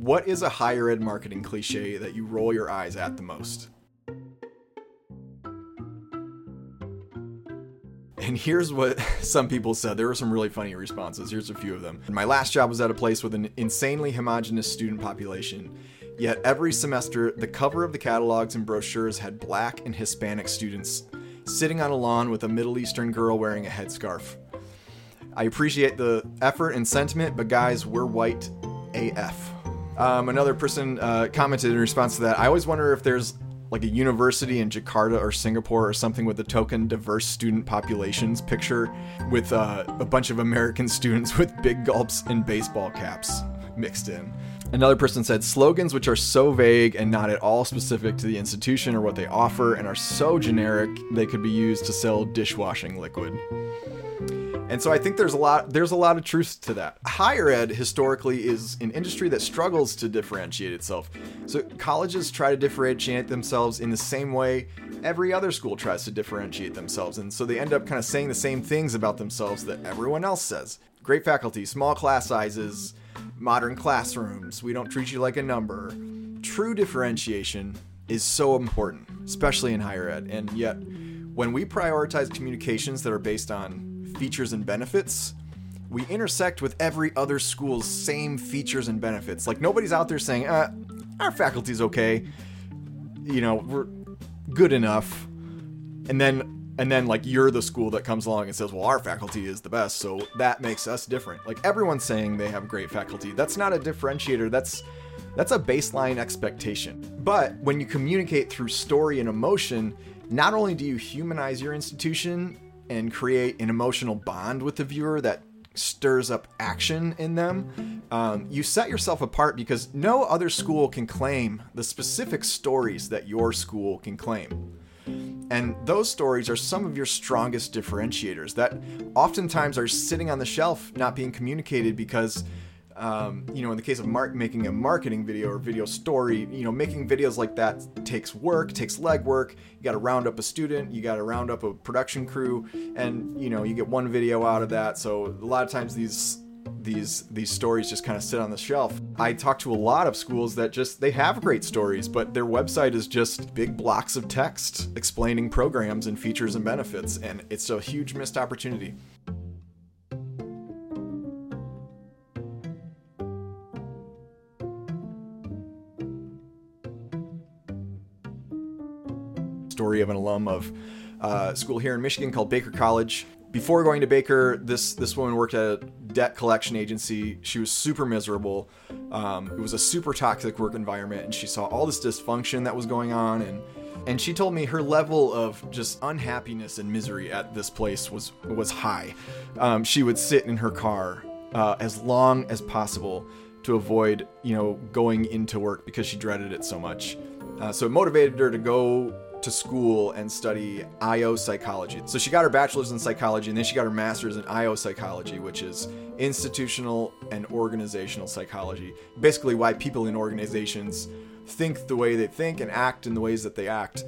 What is a higher ed marketing cliche that you roll your eyes at the most? And here's what some people said. There were some really funny responses. Here's a few of them. My last job was at a place with an insanely homogenous student population. Yet every semester, the cover of the catalogs and brochures had black and Hispanic students sitting on a lawn with a Middle Eastern girl wearing a headscarf. I appreciate the effort and sentiment, but guys, we're white AF. Um, another person uh, commented in response to that I always wonder if there's like a university in Jakarta or Singapore or something with a token diverse student populations picture with uh, a bunch of American students with big gulps and baseball caps mixed in. Another person said slogans which are so vague and not at all specific to the institution or what they offer and are so generic they could be used to sell dishwashing liquid. And so I think there's a lot there's a lot of truth to that. Higher ed historically is an industry that struggles to differentiate itself. So colleges try to differentiate themselves in the same way every other school tries to differentiate themselves. And so they end up kind of saying the same things about themselves that everyone else says. Great faculty, small class sizes, modern classrooms, we don't treat you like a number. True differentiation is so important, especially in higher ed. And yet when we prioritize communications that are based on features and benefits, we intersect with every other school's same features and benefits. Like nobody's out there saying, uh, our faculty's okay. You know, we're good enough. And then and then like you're the school that comes along and says, "Well, our faculty is the best." So that makes us different. Like everyone's saying they have great faculty. That's not a differentiator. That's that's a baseline expectation. But when you communicate through story and emotion, not only do you humanize your institution and create an emotional bond with the viewer that stirs up action in them, um, you set yourself apart because no other school can claim the specific stories that your school can claim. And those stories are some of your strongest differentiators that oftentimes are sitting on the shelf, not being communicated because um, you know, in the case of mark making a marketing video or video story, you know, making videos like that takes work, takes legwork. You got to round up a student, you got to round up a production crew, and you know, you get one video out of that. So a lot of times these these these stories just kind of sit on the shelf. I talk to a lot of schools that just they have great stories, but their website is just big blocks of text explaining programs and features and benefits, and it's a huge missed opportunity. Story of an alum of uh, school here in Michigan called Baker College. Before going to Baker, this this woman worked at a debt collection agency. She was super miserable. Um, it was a super toxic work environment, and she saw all this dysfunction that was going on. and And she told me her level of just unhappiness and misery at this place was was high. Um, she would sit in her car uh, as long as possible to avoid, you know, going into work because she dreaded it so much. Uh, so it motivated her to go to school and study IO psychology. So she got her bachelor's in psychology and then she got her master's in IO psychology, which is institutional and organizational psychology. Basically, why people in organizations think the way they think and act in the ways that they act.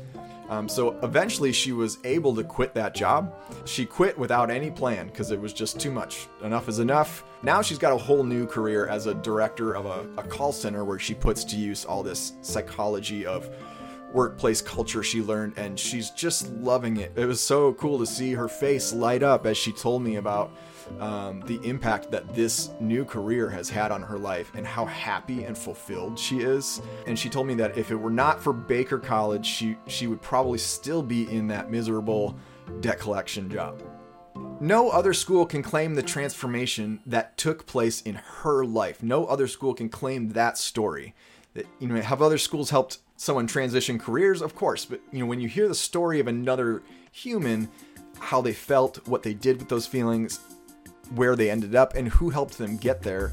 Um, so eventually, she was able to quit that job. She quit without any plan because it was just too much. Enough is enough. Now she's got a whole new career as a director of a, a call center where she puts to use all this psychology of workplace culture she learned, and she's just loving it. It was so cool to see her face light up as she told me about um, the impact that this new career has had on her life and how happy and fulfilled she is. And she told me that if it were not for Baker College, she she would probably still be in that miserable debt collection job. No other school can claim the transformation that took place in her life. No other school can claim that story. That you know, have other schools helped someone transition careers, of course, but you know, when you hear the story of another human, how they felt, what they did with those feelings, where they ended up, and who helped them get there,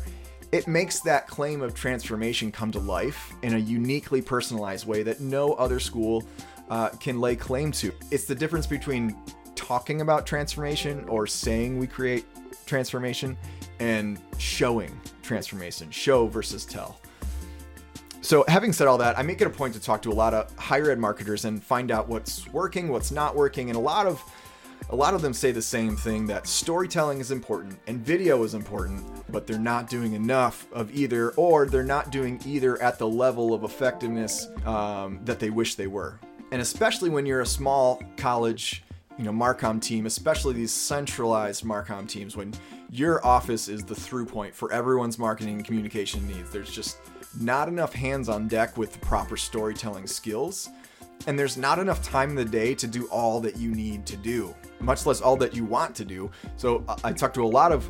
it makes that claim of transformation come to life in a uniquely personalized way that no other school uh, can lay claim to. It's the difference between talking about transformation or saying we create transformation and showing transformation, show versus tell. So, having said all that, I make it a point to talk to a lot of higher ed marketers and find out what's working, what's not working, and a lot of a lot of them say the same thing that storytelling is important and video is important, but they're not doing enough of either, or they're not doing either at the level of effectiveness um, that they wish they were. And especially when you're a small college, you know, Marcom team, especially these centralized Marcom teams, when your office is the through point for everyone's marketing and communication needs, there's just not enough hands on deck with the proper storytelling skills and there's not enough time in the day to do all that you need to do much less all that you want to do. So i talked to a lot of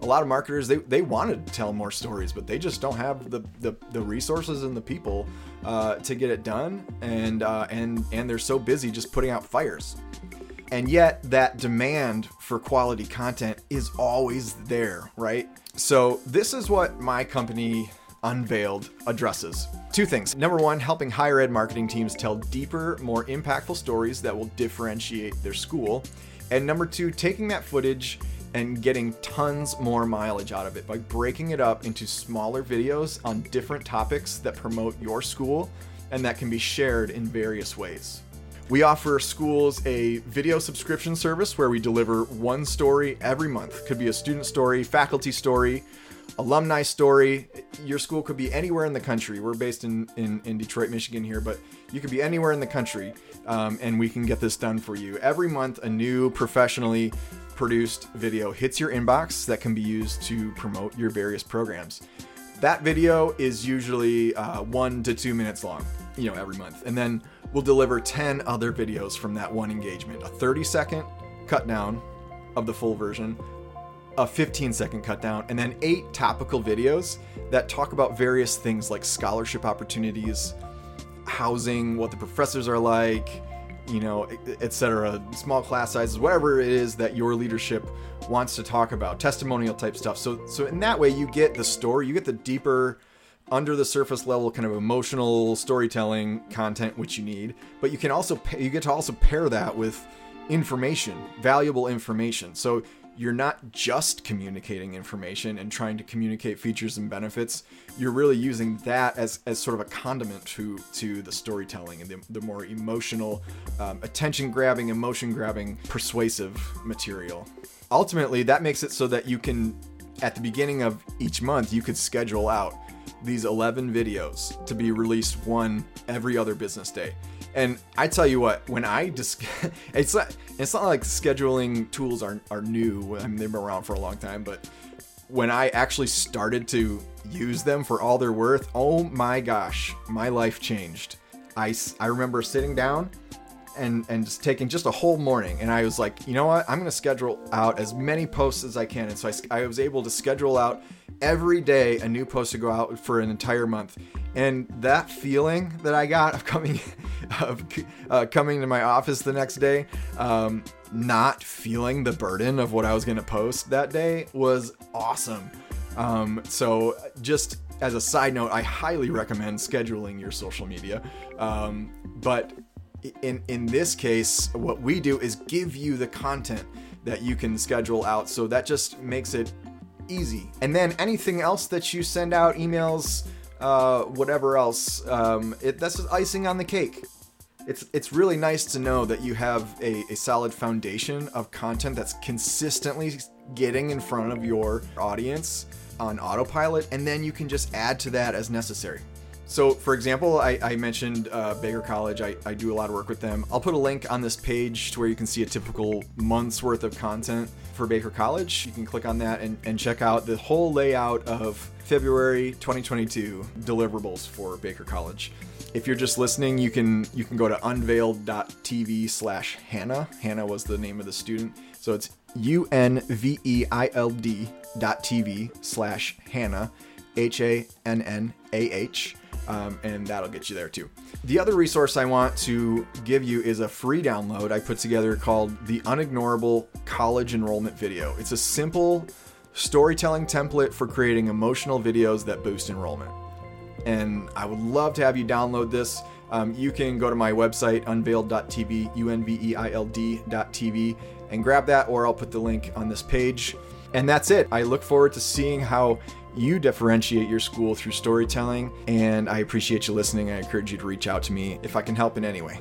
a lot of marketers they, they want to tell more stories but they just don't have the the, the resources and the people uh, to get it done and uh, and and they're so busy just putting out fires. And yet that demand for quality content is always there right? So this is what my company Unveild addresses. Two things. Number one, helping higher ed marketing teams tell deeper, more impactful stories that will differentiate their school. And number two, taking that footage and getting tons more mileage out of it by breaking it up into smaller videos on different topics that promote your school and that can be shared in various ways. We offer schools a video subscription service where we deliver one story every month. Could be a student story, faculty story, alumni story. Your school could be anywhere in the country. We're based in, in, in Detroit, Michigan here, but you could be anywhere in the country um, and we can get this done for you. Every month, a new professionally produced video hits your inbox that can be used to promote your various programs. That video is usually uh, one to two minutes long, you know, every month. And then we'll deliver 10 other videos from that one engagement a 30 second cut down of the full version, a 15 second cut down, and then eight topical videos that talk about various things like scholarship opportunities, housing, what the professors are like, you know, etc. Small class sizes, whatever it is that your leadership wants to talk about, testimonial type stuff. So, so in that way, you get the story, you get the deeper, under the surface level kind of emotional storytelling content which you need, but you can also you get to also pair that with information, valuable information. So you're not just communicating information and trying to communicate features and benefits. You're really using that as, as sort of a condiment to to the storytelling and the, the more emotional, um, attention grabbing, emotion grabbing, persuasive material. Ultimately, that makes it so that you can, at the beginning of each month, you could schedule out these 11 videos to be released one every other business day. And I tell you what, when I just, it's not, it's not like scheduling tools are, are new. I mean, they've been around for a long time, but when I actually started to use them for all they're worth, oh my gosh, my life changed. I, I remember sitting down and and just taking just a whole morning and i was like you know what i'm going to schedule out as many posts as i can and so I, I was able to schedule out every day a new post to go out for an entire month. And that feeling that I got of coming of uh, coming to my office the next day, um, not feeling the burden of what I was going to post that day was awesome. Um, so just as a side note, I highly recommend scheduling your social media. Um, but in in this case, what we do is give you the content that you can schedule out. So that just makes it easy. And then anything else that you send out, emails, uh, whatever else, um, it, that's just icing on the cake. It's, it's really nice to know that you have a, a solid foundation of content that's consistently getting in front of your audience on autopilot, and then you can just add to that as necessary. So, for example, I, I mentioned uh, Baker College. I, I do a lot of work with them. I'll put a link on this page to where you can see a typical month's worth of content for Baker College. You can click on that and, and check out the whole layout of February 2022 deliverables for Baker College. If you're just listening, you can you can go to unveild.tv slash Hannah. Hannah was the name of the student. So it's U-N-V-E-I-L-D dot TV slash Hannah, H-A-N-N-A-H um, and that'll get you there too. The other resource I want to give you is a free download I put together called the Unignorable College Enrollment Video. It's a simple storytelling template for creating emotional videos that boost enrollment. And I would love to have you download this. Um, you can go to my website, unveild.tv, U N V E I L D.tv, and grab that, or I'll put the link on this page. And that's it. I look forward to seeing how you differentiate your school through storytelling, and I appreciate you listening. I encourage you to reach out to me if I can help in any way.